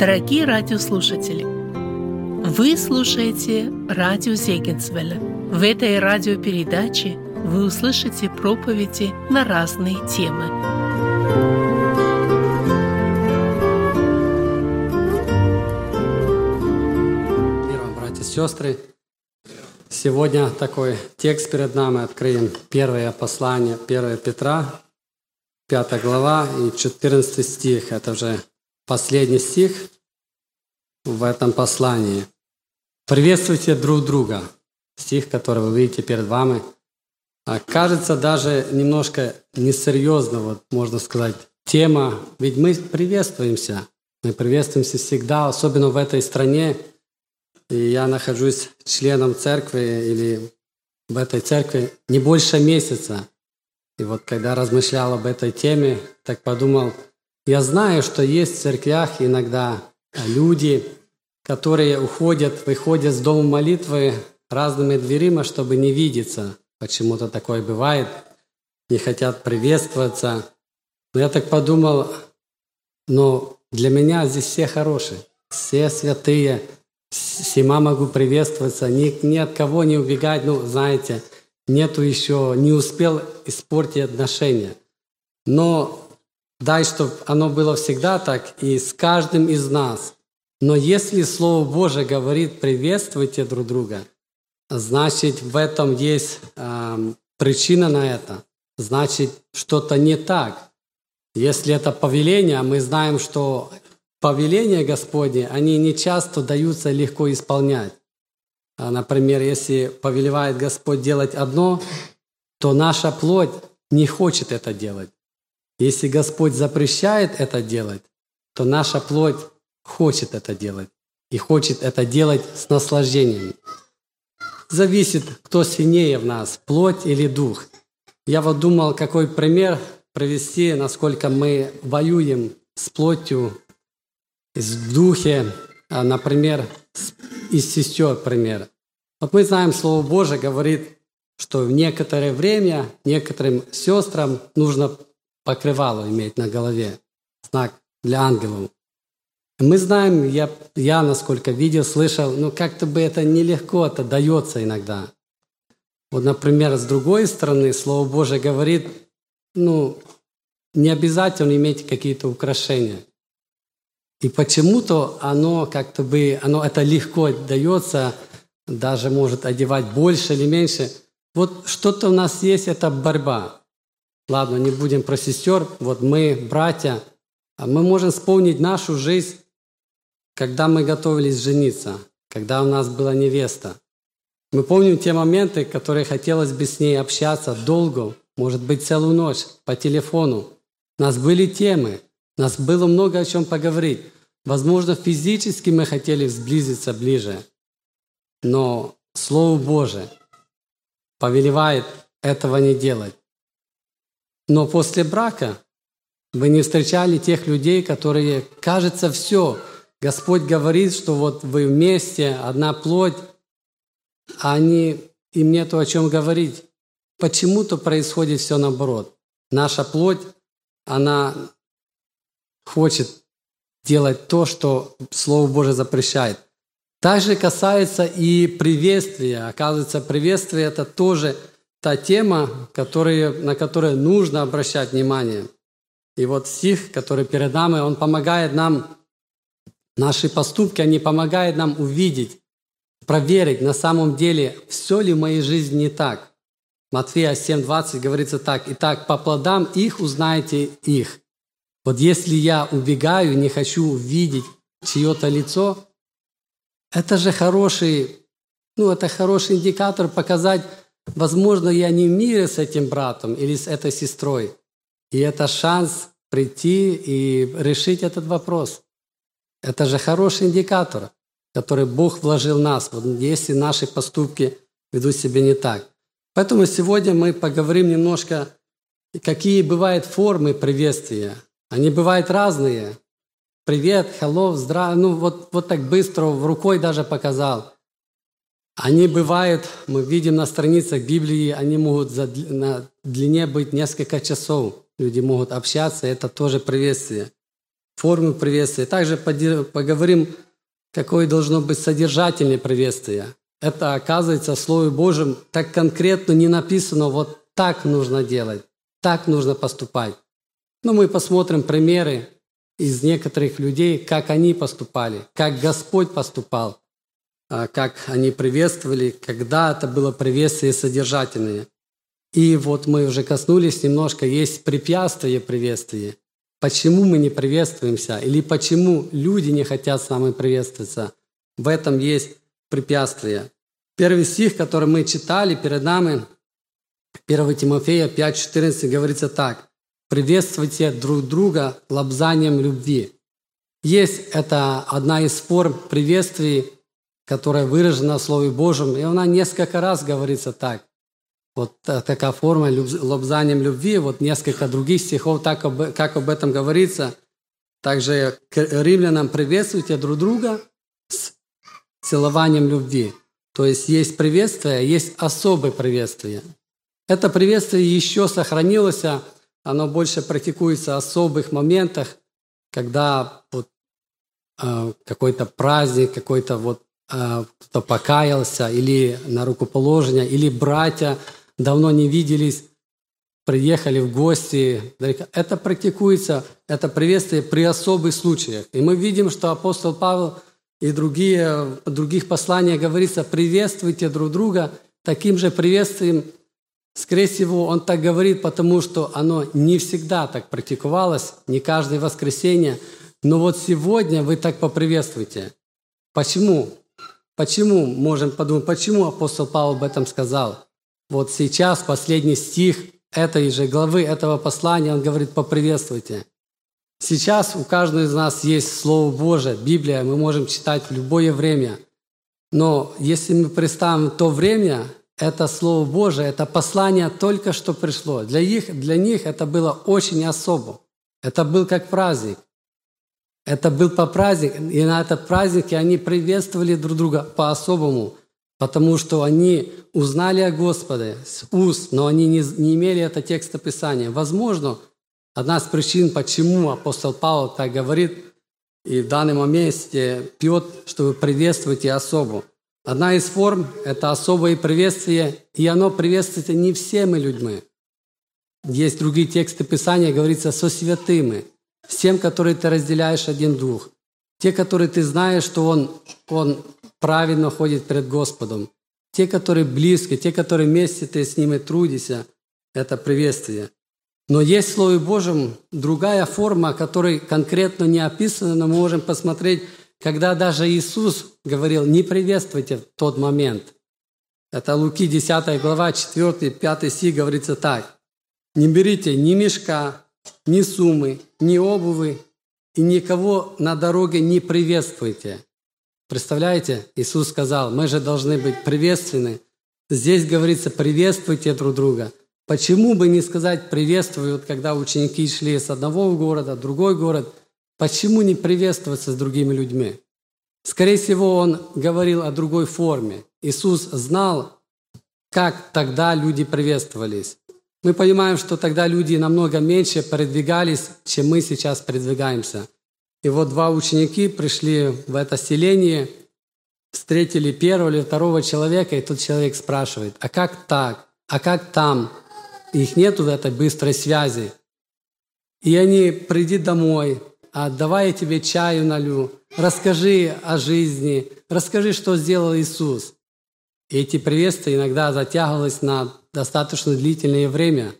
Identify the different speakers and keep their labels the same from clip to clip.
Speaker 1: Дорогие радиослушатели, вы слушаете радио Зегенсвелля. В этой радиопередаче вы услышите проповеди на разные темы.
Speaker 2: Мир вам, братья и сестры. Сегодня такой текст перед нами откроем. Первое послание 1 Петра, 5 глава и 14 стих. Это уже последний стих в этом послании. Приветствуйте друг друга. Стих, который вы видите перед вами. А кажется даже немножко несерьезно, вот можно сказать, тема. Ведь мы приветствуемся. Мы приветствуемся всегда, особенно в этой стране. И я нахожусь членом церкви или в этой церкви не больше месяца. И вот когда размышлял об этой теме, так подумал – я знаю, что есть в церквях иногда люди, которые уходят, выходят с дома молитвы разными дверями, чтобы не видеться. Почему-то такое бывает. Не хотят приветствоваться. Но я так подумал, но для меня здесь все хорошие, все святые, всема могу приветствоваться, ни, ни от кого не убегать. Ну, знаете, нету еще, не успел испортить отношения. Но Дай, чтобы оно было всегда так и с каждым из нас. Но если Слово Божие говорит «приветствуйте друг друга», значит, в этом есть э, причина на это. Значит, что-то не так. Если это повеление, мы знаем, что повеления Господни, они не часто даются легко исполнять. А, например, если повелевает Господь делать одно, то наша плоть не хочет это делать. Если Господь запрещает это делать, то наша плоть хочет это делать и хочет это делать с наслаждением. Зависит, кто сильнее в нас, плоть или дух. Я вот думал, какой пример провести, насколько мы воюем с плотью, в духе, а, например, из сестер пример. Вот мы знаем, Слово Божие говорит, что в некоторое время некоторым сестрам нужно покрывало иметь на голове, знак для ангелов. Мы знаем, я, я насколько видел, слышал, ну как-то бы это нелегко это дается иногда. Вот, например, с другой стороны, Слово Божие говорит, ну, не обязательно иметь какие-то украшения. И почему-то оно как-то бы, оно это легко дается, даже может одевать больше или меньше. Вот что-то у нас есть, это борьба. Ладно, не будем про сестер. Вот мы, братья, а мы можем вспомнить нашу жизнь, когда мы готовились жениться, когда у нас была невеста. Мы помним те моменты, которые хотелось бы с ней общаться долго, может быть, целую ночь по телефону. У нас были темы, у нас было много о чем поговорить. Возможно, физически мы хотели сблизиться ближе, но Слово Божие повелевает этого не делать. Но после брака вы не встречали тех людей, которые, кажется, все. Господь говорит, что вот вы вместе, одна плоть, а они, им нету о чем говорить. Почему-то происходит все наоборот. Наша плоть, она хочет делать то, что Слово Божие запрещает. Также касается и приветствия. Оказывается, приветствие – это тоже – та тема, которые, на которую нужно обращать внимание. И вот стих, который перед нами, он помогает нам, наши поступки, они помогают нам увидеть, проверить, на самом деле, все ли в моей жизни не так. Матфея 7:20 говорится так, «Итак, по плодам их узнаете их». Вот если я убегаю, не хочу увидеть чье-то лицо, это же хороший, ну, это хороший индикатор показать, Возможно, я не в мире с этим братом или с этой сестрой. И это шанс прийти и решить этот вопрос. Это же хороший индикатор, который Бог вложил в нас, вот если наши поступки ведут себя не так. Поэтому сегодня мы поговорим немножко, какие бывают формы приветствия. Они бывают разные. Привет, hello, здравствуй. Ну вот, вот так быстро, рукой даже показал. Они бывают, мы видим на страницах Библии, они могут на длине быть несколько часов. Люди могут общаться, это тоже приветствие. формы приветствия. Также поговорим, какое должно быть содержательное приветствие. Это, оказывается, в Слове Божьем так конкретно не написано, вот так нужно делать, так нужно поступать. Но мы посмотрим примеры из некоторых людей, как они поступали, как Господь поступал, как они приветствовали, когда это было приветствие содержательное. И вот мы уже коснулись немножко, есть препятствие приветствия. Почему мы не приветствуемся? Или почему люди не хотят с нами приветствоваться? В этом есть препятствие. Первый стих, который мы читали перед нами, 1 Тимофея 5,14 говорится так. «Приветствуйте друг друга лобзанием любви». Есть это одна из форм приветствий, которая выражена в Слове Божьем, и она несколько раз говорится так. Вот такая форма лобзанием любви, вот несколько других стихов, так об, как об этом говорится. Также к римлянам приветствуйте друг друга с целованием любви. То есть есть приветствие, а есть особое приветствие. Это приветствие еще сохранилось, а оно больше практикуется в особых моментах, когда вот, э, какой-то праздник, какой-то вот э, кто-то покаялся, или на рукоположение, или братья давно не виделись, приехали в гости. Это практикуется, это приветствие при особых случаях. И мы видим, что апостол Павел и другие, в других посланиях говорится, приветствуйте друг друга таким же приветствием, Скорее всего, он так говорит, потому что оно не всегда так практиковалось, не каждое воскресенье. Но вот сегодня вы так поприветствуйте. Почему? Почему, можем подумать, почему апостол Павел об этом сказал? Вот сейчас, последний стих этой же главы, этого послания, он говорит, поприветствуйте. Сейчас у каждого из нас есть Слово Божие, Библия, мы можем читать в любое время. Но если мы представим то время, это Слово Божие, это послание только что пришло. Для них, для них это было очень особо. Это был как праздник. Это был по праздник, и на этом празднике они приветствовали друг друга по-особому, потому что они узнали о Господе с уст, но они не, не имели это текста Писания. Возможно, одна из причин, почему апостол Павел так говорит, и в данном моменте пьет, чтобы приветствовать и особо. Одна из форм – это особое приветствие, и оно приветствуется не всеми людьми. Есть другие тексты Писания, говорится, со святыми, с тем, которые ты разделяешь один дух. Те, которые ты знаешь, что он, он правильно ходит перед Господом. Те, которые близки, те, которые вместе ты с ними трудишься, это приветствие. Но есть в Слове Божьем другая форма, которая конкретно не описана, но мы можем посмотреть когда даже Иисус говорил, не приветствуйте в тот момент. Это Луки 10 глава, 4, 5 стих говорится так. Не берите ни мешка, ни суммы, ни обуви, и никого на дороге не приветствуйте. Представляете, Иисус сказал, мы же должны быть приветственны. Здесь говорится, приветствуйте друг друга. Почему бы не сказать приветствую, когда ученики шли с одного города в другой город – Почему не приветствоваться с другими людьми? Скорее всего, он говорил о другой форме. Иисус знал, как тогда люди приветствовались. Мы понимаем, что тогда люди намного меньше передвигались, чем мы сейчас передвигаемся. И вот два ученики пришли в это селение, встретили первого или второго человека, и тот человек спрашивает, а как так? А как там? Их нету этой быстрой связи. И они, приди домой, а давай я тебе чаю налю, расскажи о жизни, расскажи, что сделал Иисус. Эти приветствия иногда затягивались на достаточно длительное время.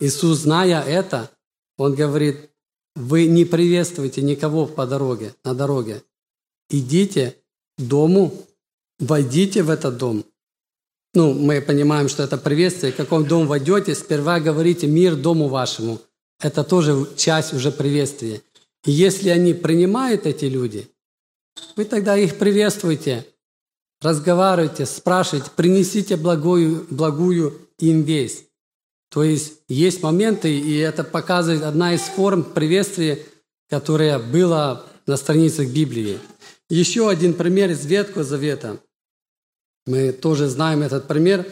Speaker 2: Иисус, зная это, Он говорит, вы не приветствуете никого по дороге, на дороге. Идите к дому, войдите в этот дом. Ну, мы понимаем, что это приветствие. В каком дом войдете, сперва говорите «мир дому вашему». Это тоже часть уже приветствия. И если они принимают эти люди, вы тогда их приветствуйте, разговаривайте, спрашивайте, принесите благую, благую им весть. То есть есть моменты, и это показывает одна из форм приветствия, которая была на страницах Библии. Еще один пример из Ветхого Завета. Мы тоже знаем этот пример,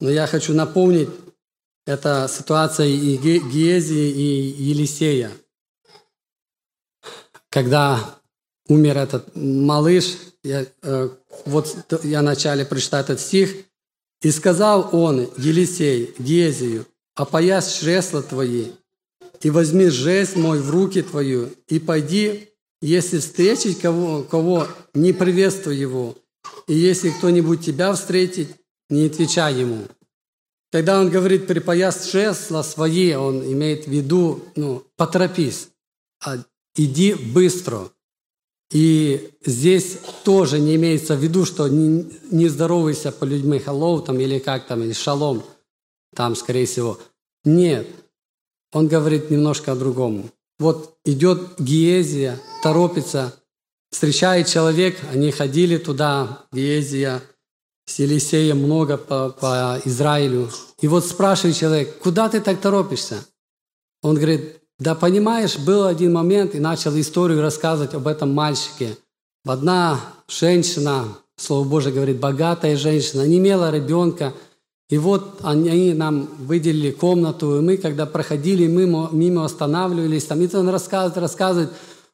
Speaker 2: но я хочу напомнить, это ситуация и Гиезии, и Елисея – когда умер этот малыш, я, э, вот я вначале прочитал этот стих, «И сказал он Елисей Гезию, опоясь шресла твои, и возьми жесть мой в руки твою, и пойди, если встретить кого, кого не приветствуй его, и если кто-нибудь тебя встретит, не отвечай ему». Когда он говорит «припояс шесла свои», он имеет в виду, ну, поторопись, а иди быстро. И здесь тоже не имеется в виду, что не, не здоровайся по людьми hello там, или как там, или шалом, там, скорее всего. Нет, он говорит немножко о другом. Вот идет Гиезия, торопится, встречает человек, они ходили туда, Гиезия, с Елисеем много по, по Израилю. И вот спрашивает человек, куда ты так торопишься? Он говорит, да понимаешь, был один момент, и начал историю рассказывать об этом мальчике. Одна женщина, Слово Божие говорит, богатая женщина, не имела ребенка, и вот они нам выделили комнату, и мы, когда проходили мимо, мимо останавливались, там, и он рассказывает, рассказывает,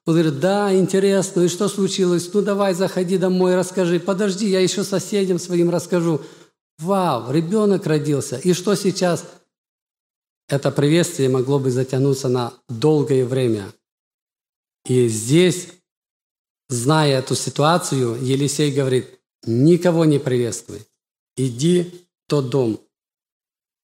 Speaker 2: он говорит, да, интересно, и что случилось? Ну, давай, заходи домой, расскажи. Подожди, я еще соседям своим расскажу. Вау, ребенок родился. И что сейчас? Это приветствие могло бы затянуться на долгое время. И здесь, зная эту ситуацию, Елисей говорит, никого не приветствуй, иди в тот дом.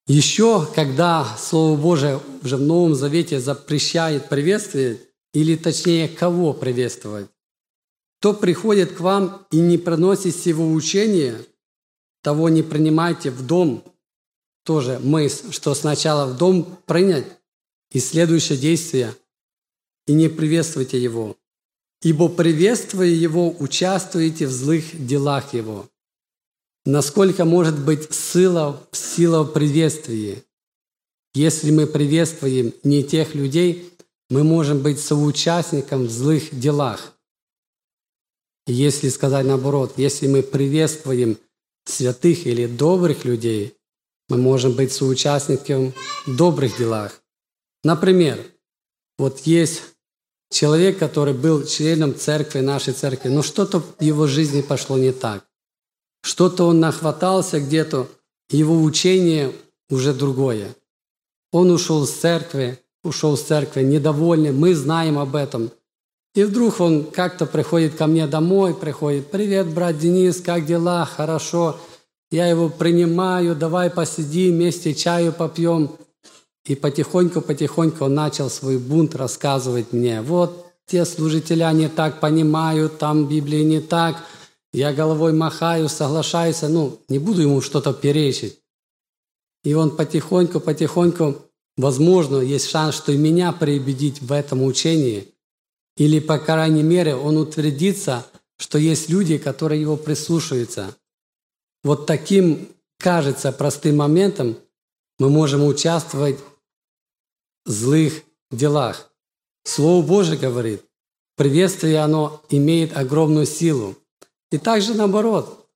Speaker 2: Еще, когда Слово Божие уже в Новом Завете запрещает приветствие, или точнее, кого приветствовать? Кто приходит к вам и не приносит сего учения, того не принимайте в дом. Тоже мысль, что сначала в дом принять и следующее действие, и не приветствуйте его. Ибо приветствуя его, участвуете в злых делах его. Насколько может быть сила, сила в приветствии? Если мы приветствуем не тех людей, мы можем быть соучастником в злых делах. Если сказать наоборот, если мы приветствуем святых или добрых людей, мы можем быть соучастником в добрых делах. Например, вот есть человек, который был членом церкви, нашей церкви, но что-то в его жизни пошло не так. Что-то он нахватался где-то, его учение уже другое. Он ушел с церкви, ушел с церкви, недовольный, мы знаем об этом. И вдруг он как-то приходит ко мне домой, приходит, «Привет, брат Денис, как дела? Хорошо». Я его принимаю, давай посидим вместе, чаю попьем. И потихоньку-потихоньку он начал свой бунт рассказывать мне. Вот те служителя не так понимают, там Библии не так. Я головой махаю, соглашаюсь. Ну, не буду ему что-то перечить. И он потихоньку-потихоньку Возможно, есть шанс, что и меня переубедить в этом учении, или, по крайней мере, он утвердится, что есть люди, которые его прислушаются. Вот таким, кажется, простым моментом мы можем участвовать в злых делах. Слово Божие говорит, приветствие оно имеет огромную силу. И также наоборот,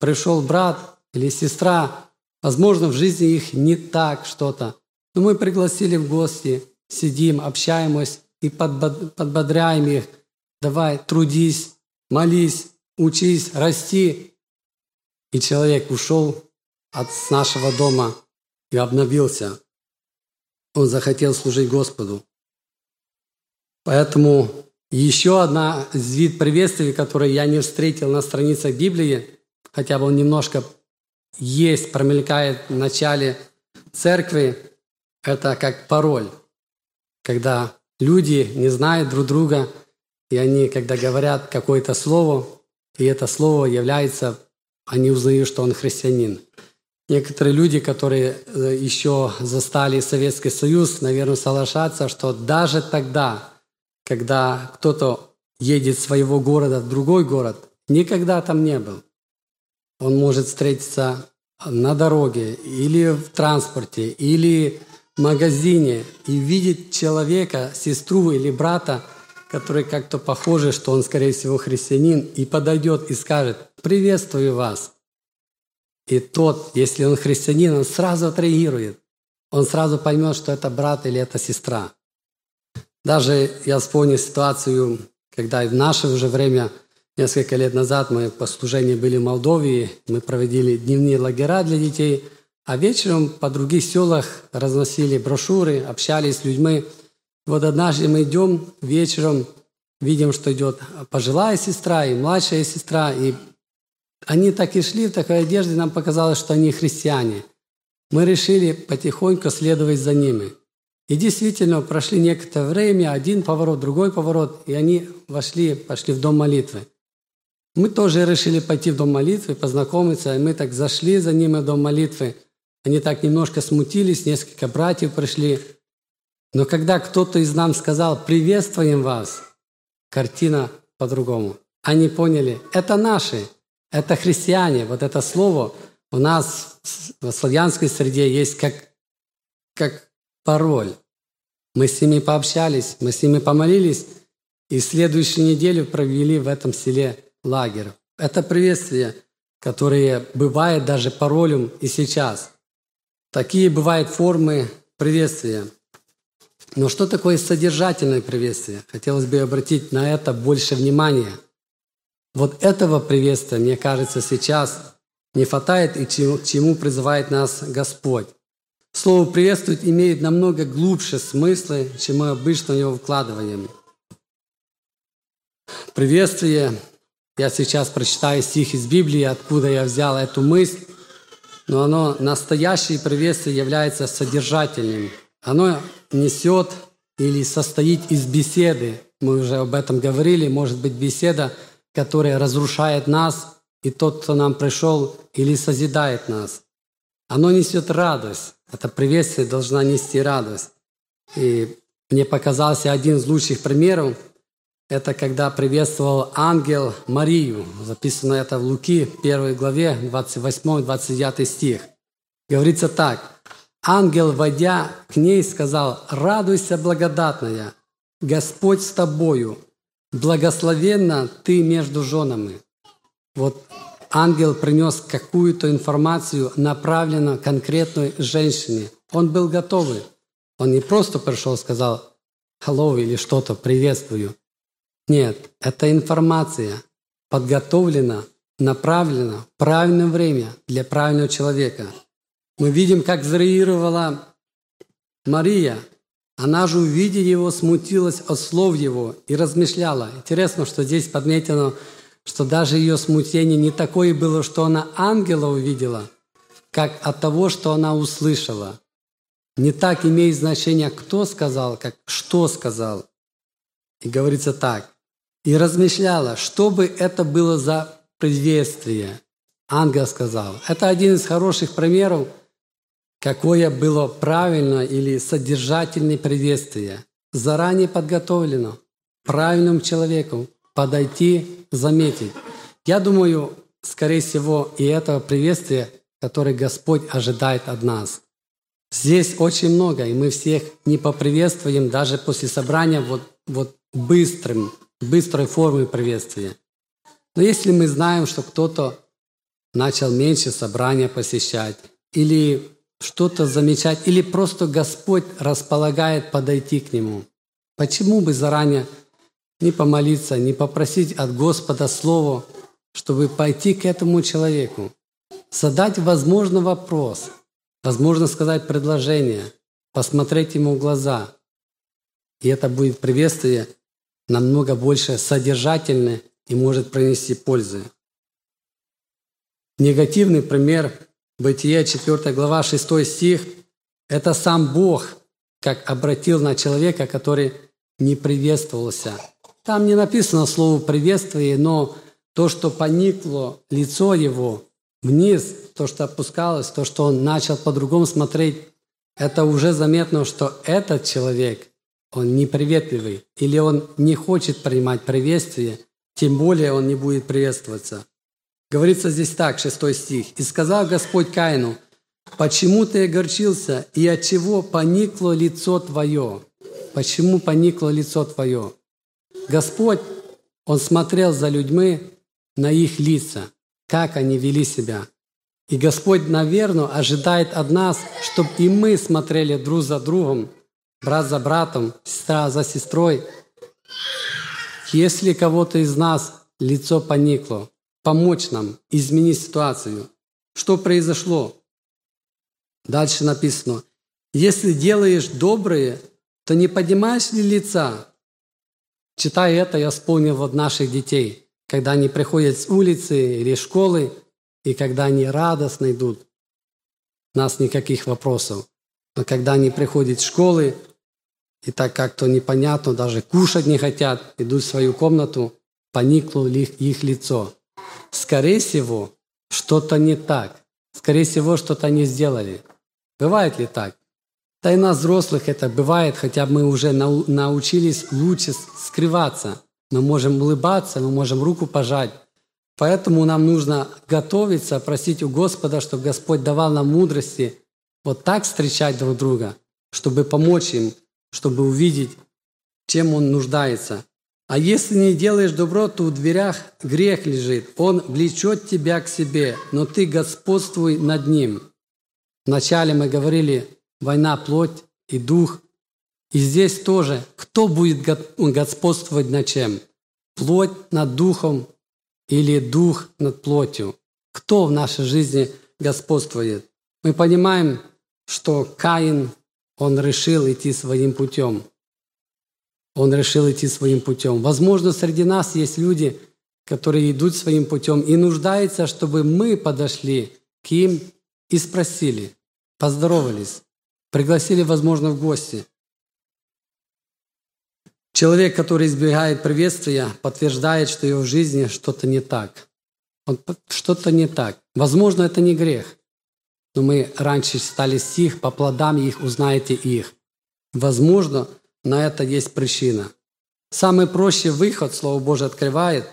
Speaker 2: пришел брат или сестра, возможно, в жизни их не так что-то, но мы пригласили в гости, сидим, общаемся и подбодряем их. Давай, трудись, молись, учись, расти. И человек ушел от нашего дома и обновился. Он захотел служить Господу. Поэтому еще одна из вид приветствий, который я не встретил на страницах Библии, хотя бы он немножко есть, промелькает в начале церкви, это как пароль, когда люди не знают друг друга, и они, когда говорят какое-то слово, и это слово является, они узнают, что он христианин. Некоторые люди, которые э, еще застали Советский Союз, наверное, соглашаются, что даже тогда, когда кто-то едет своего города в другой город, никогда там не был. Он может встретиться на дороге или в транспорте, или магазине и видеть человека, сестру или брата, который как-то похоже, что он, скорее всего, христианин, и подойдет и скажет «Приветствую вас». И тот, если он христианин, он сразу отреагирует. Он сразу поймет, что это брат или это сестра. Даже я вспомню ситуацию когда в наше уже время, несколько лет назад, мы по служению были в Молдове, мы проводили дневные лагеря для детей, а вечером по других селах разносили брошюры, общались с людьми. Вот однажды мы идем вечером, видим, что идет пожилая сестра и младшая сестра, и они так и шли в такой одежде, нам показалось, что они христиане. Мы решили потихоньку следовать за ними. И действительно, прошли некоторое время, один поворот, другой поворот, и они вошли, пошли в дом молитвы. Мы тоже решили пойти в дом молитвы, познакомиться, и мы так зашли за ними в дом молитвы. Они так немножко смутились, несколько братьев пришли. Но когда кто-то из нас сказал «приветствуем вас», картина по-другому. Они поняли, это наши, это христиане. Вот это слово у нас в славянской среде есть как, как пароль. Мы с ними пообщались, мы с ними помолились, и следующую неделю провели в этом селе лагерь. Это приветствие, которое бывает даже паролем и сейчас. Такие бывают формы приветствия. Но что такое содержательное приветствие? Хотелось бы обратить на это больше внимания – вот этого приветствия, мне кажется, сейчас не хватает и чему, чему призывает нас Господь. Слово «приветствовать» имеет намного глубже смыслы, чем мы обычно в него вкладываем. Приветствие, я сейчас прочитаю стих из Библии, откуда я взял эту мысль, но оно, настоящее приветствие является содержательным. Оно несет или состоит из беседы. Мы уже об этом говорили, может быть, беседа – которое разрушает нас, и тот, кто нам пришел, или созидает нас. Оно несет радость. Это приветствие должна нести радость. И мне показался один из лучших примеров. Это когда приветствовал ангел Марию. Записано это в Луки, 1 главе, 28-29 стих. Говорится так. Ангел, войдя к ней, сказал, «Радуйся, благодатная, Господь с тобою, Благословенна ты между женами. Вот ангел принес какую-то информацию, направленную конкретной женщине. Он был готовый. Он не просто пришел сказал «hello» или что-то «приветствую». Нет, эта информация подготовлена, направлена в правильное время для правильного человека. Мы видим, как зареагировала Мария – она же, увидя его, смутилась от слов его и размышляла. Интересно, что здесь подметено, что даже ее смутение не такое было, что она ангела увидела, как от того, что она услышала. Не так имеет значение, кто сказал, как что сказал. И говорится так. И размышляла, что бы это было за приветствие. Ангел сказал. Это один из хороших примеров – какое было правильно или содержательное приветствие, заранее подготовлено правильным человеку подойти, заметить. Я думаю, скорее всего, и этого приветствия, которое Господь ожидает от нас. Здесь очень много, и мы всех не поприветствуем даже после собрания вот, вот быстрым, быстрой формой приветствия. Но если мы знаем, что кто-то начал меньше собрания посещать, или что-то замечать, или просто Господь располагает подойти к Нему. Почему бы заранее не помолиться, не попросить от Господа Слово, чтобы пойти к этому человеку, задать, возможно, вопрос, возможно, сказать предложение, посмотреть ему в глаза. И это будет приветствие намного больше содержательное и может принести пользы. Негативный пример Бытие 4 глава 6 стих – это сам Бог, как обратил на человека, который не приветствовался. Там не написано слово «приветствие», но то, что поникло лицо его вниз, то, что опускалось, то, что он начал по-другому смотреть, это уже заметно, что этот человек, он неприветливый, или он не хочет принимать приветствие, тем более он не будет приветствоваться. Говорится здесь так, 6 стих. «И сказал Господь Каину, почему ты огорчился, и от чего поникло лицо твое?» Почему поникло лицо твое? Господь, Он смотрел за людьми на их лица, как они вели себя. И Господь, наверное, ожидает от нас, чтобы и мы смотрели друг за другом, брат за братом, сестра за сестрой, Если кого-то из нас лицо поникло, помочь нам изменить ситуацию. Что произошло? Дальше написано, если делаешь доброе, то не поднимаешь ли лица? Читая это, я вспомнил вот наших детей, когда они приходят с улицы или школы, и когда они радостно идут, у нас никаких вопросов. Но когда они приходят в школы, и так как-то непонятно, даже кушать не хотят, идут в свою комнату, поникло их лицо. Скорее всего, что-то не так. Скорее всего, что-то не сделали. Бывает ли так? Да и нас, взрослых, это бывает, хотя мы уже научились лучше скрываться. Мы можем улыбаться, мы можем руку пожать. Поэтому нам нужно готовиться, просить у Господа, чтобы Господь давал нам мудрости вот так встречать друг друга, чтобы помочь им, чтобы увидеть, чем он нуждается. А если не делаешь добро, то в дверях грех лежит. Он влечет тебя к себе, но ты господствуй над ним. Вначале мы говорили, война плоть и дух. И здесь тоже, кто будет господствовать над чем? Плоть над духом или дух над плотью? Кто в нашей жизни господствует? Мы понимаем, что Каин, он решил идти своим путем. Он решил идти своим путем. Возможно, среди нас есть люди, которые идут своим путем и нуждаются, чтобы мы подошли к ним и спросили, поздоровались, пригласили, возможно, в гости. Человек, который избегает приветствия, подтверждает, что в его жизни что-то не так. Он, что-то не так. Возможно, это не грех. Но мы раньше читали стих, по плодам их узнаете их. Возможно, на это есть причина. Самый проще выход, Слово Божие открывает,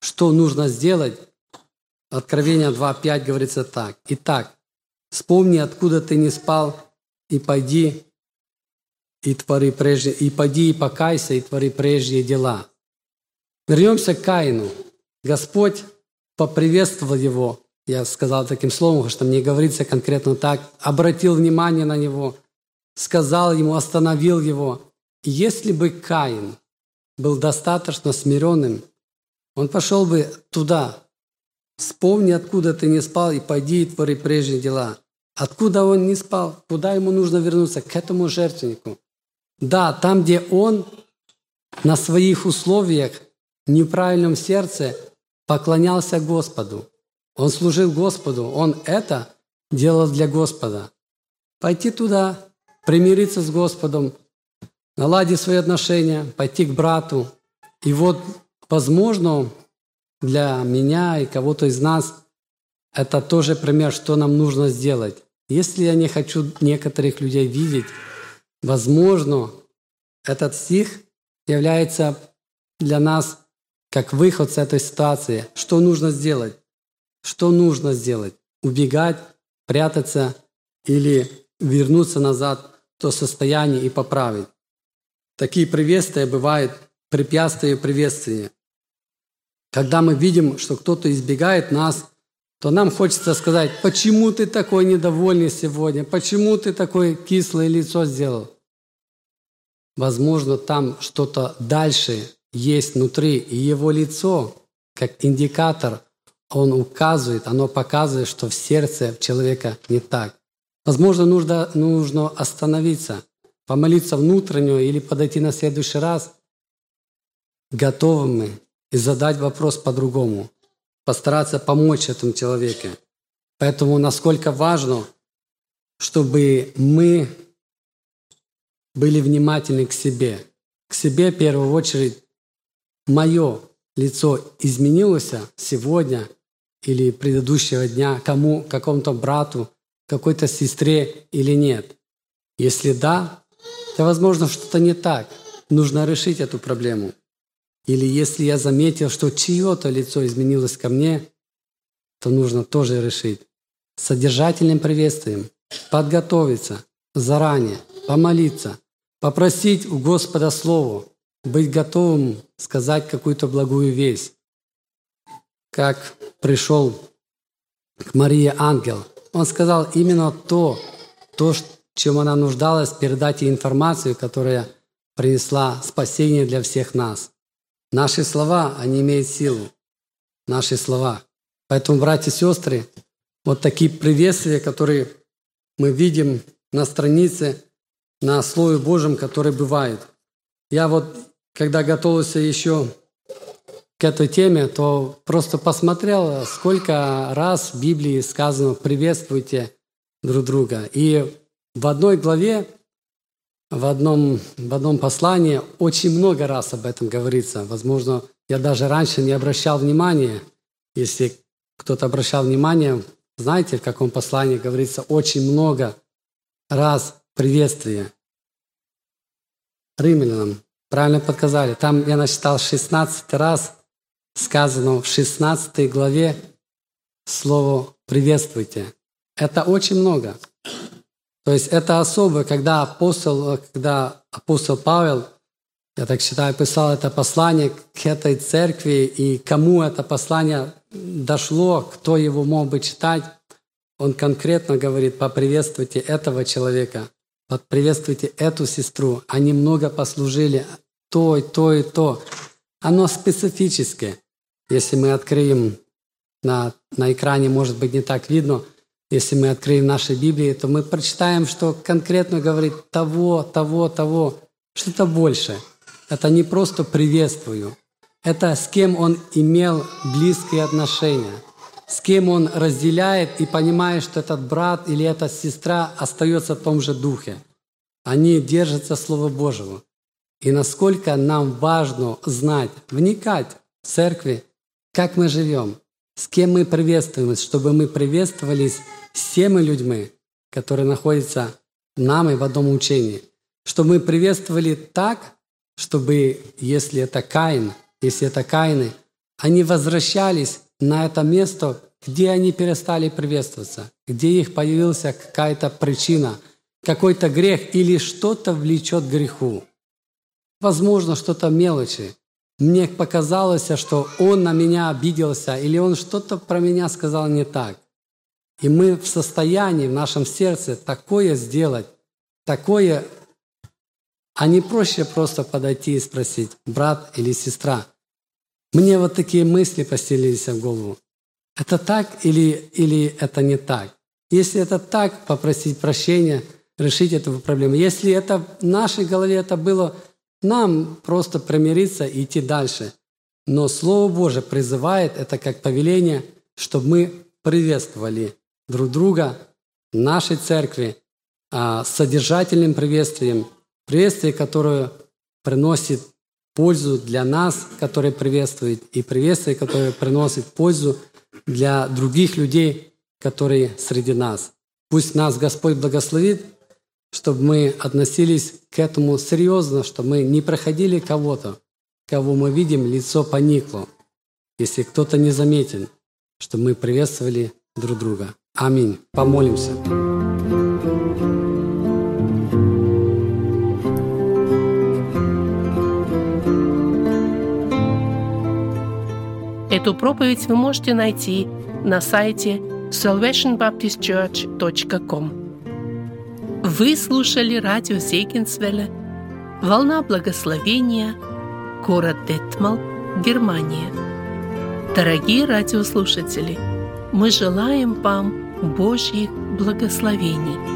Speaker 2: что нужно сделать. Откровение 2.5 говорится так. Итак, вспомни, откуда ты не спал, и пойди и твори прежде, и пойди и покайся, и твори прежние дела. Вернемся к Каину. Господь поприветствовал его, я сказал таким словом, что мне говорится конкретно так, обратил внимание на него, сказал ему, остановил его. Если бы Каин был достаточно смиренным, он пошел бы туда. Вспомни, откуда ты не спал, и пойди и твори прежние дела. Откуда он не спал? Куда ему нужно вернуться? К этому жертвеннику. Да, там, где он на своих условиях, в неправильном сердце, поклонялся Господу. Он служил Господу. Он это делал для Господа. Пойти туда, примириться с Господом, наладить свои отношения, пойти к брату. И вот, возможно, для меня и кого-то из нас это тоже пример, что нам нужно сделать. Если я не хочу некоторых людей видеть, возможно, этот стих является для нас как выход с этой ситуации. Что нужно сделать? Что нужно сделать? Убегать, прятаться или вернуться назад в то состояние и поправить? Такие приветствия бывают препятствия приветствия. Когда мы видим, что кто-то избегает нас, то нам хочется сказать, почему ты такой недовольный сегодня, почему ты такое кислое лицо сделал. Возможно, там что-то дальше есть внутри, и его лицо, как индикатор, он указывает, оно показывает, что в сердце человека не так. Возможно, нужно, нужно остановиться, помолиться внутреннюю или подойти на следующий раз готовыми и задать вопрос по-другому, постараться помочь этому человеку. Поэтому насколько важно, чтобы мы были внимательны к себе. К себе в первую очередь мое лицо изменилось сегодня или предыдущего дня, кому, какому-то брату, какой-то сестре или нет. Если да, то, возможно, что-то не так. Нужно решить эту проблему. Или если я заметил, что чье-то лицо изменилось ко мне, то нужно тоже решить. Содержательным приветствием подготовиться заранее, помолиться, попросить у Господа Слово, быть готовым сказать какую-то благую весть. Как пришел к Марии ангел, он сказал именно то, то, чем она нуждалась, передать ей информацию, которая принесла спасение для всех нас. Наши слова, они имеют силу. Наши слова. Поэтому, братья и сестры, вот такие приветствия, которые мы видим на странице, на Слове Божьем, которые бывают. Я вот, когда готовился еще к этой теме, то просто посмотрел, сколько раз в Библии сказано «приветствуйте друг друга». И в одной главе, в одном, в одном послании очень много раз об этом говорится. Возможно, я даже раньше не обращал внимания. Если кто-то обращал внимание, знаете, в каком послании говорится очень много раз приветствия. Римлянам, правильно подсказали. Там я насчитал 16 раз сказано в 16 главе слово «приветствуйте». Это очень много. То есть это особо, когда апостол, когда апостол Павел, я так считаю, писал это послание к этой церкви, и кому это послание дошло, кто его мог бы читать, он конкретно говорит, поприветствуйте этого человека, поприветствуйте эту сестру. Они много послужили, то, и то и то. Оно специфическое. Если мы откроем на, на экране, может быть, не так видно, если мы откроем наши Библии, то мы прочитаем, что конкретно говорит того, того, того, что-то больше. Это не просто «приветствую», это с кем он имел близкие отношения, с кем он разделяет и понимает, что этот брат или эта сестра остается в том же духе. Они держатся Слова Божьего. И насколько нам важно знать, вникать в церкви, как мы живем, с кем мы приветствуем, чтобы мы приветствовались с теми людьми, которые находятся нами в одном учении. Чтобы мы приветствовали так, чтобы, если это Каин, если это Каины, они возвращались на это место, где они перестали приветствоваться, где их появилась какая-то причина, какой-то грех или что-то влечет к греху. Возможно, что-то мелочи, мне показалось, что он на меня обиделся или он что-то про меня сказал не так. И мы в состоянии в нашем сердце такое сделать, такое, а не проще просто подойти и спросить, брат или сестра. Мне вот такие мысли поселились в голову. Это так или, или это не так? Если это так, попросить прощения, решить эту проблему. Если это в нашей голове это было нам просто примириться и идти дальше. Но Слово Божие призывает это как повеление, чтобы мы приветствовали друг друга в нашей церкви а, содержательным приветствием, приветствие, которое приносит пользу для нас, которое приветствует, и приветствие, которое приносит пользу для других людей, которые среди нас. Пусть нас Господь благословит, чтобы мы относились к этому серьезно, чтобы мы не проходили кого-то, кого мы видим, лицо поникло, если кто-то не заметен, чтобы мы приветствовали друг друга. Аминь. Помолимся.
Speaker 1: Эту проповедь вы можете найти на сайте salvationbaptistchurch.com. Вы слушали радио Зейгенсвелля «Волна благословения», город Детмал, Германия. Дорогие радиослушатели, мы желаем вам Божьих благословений –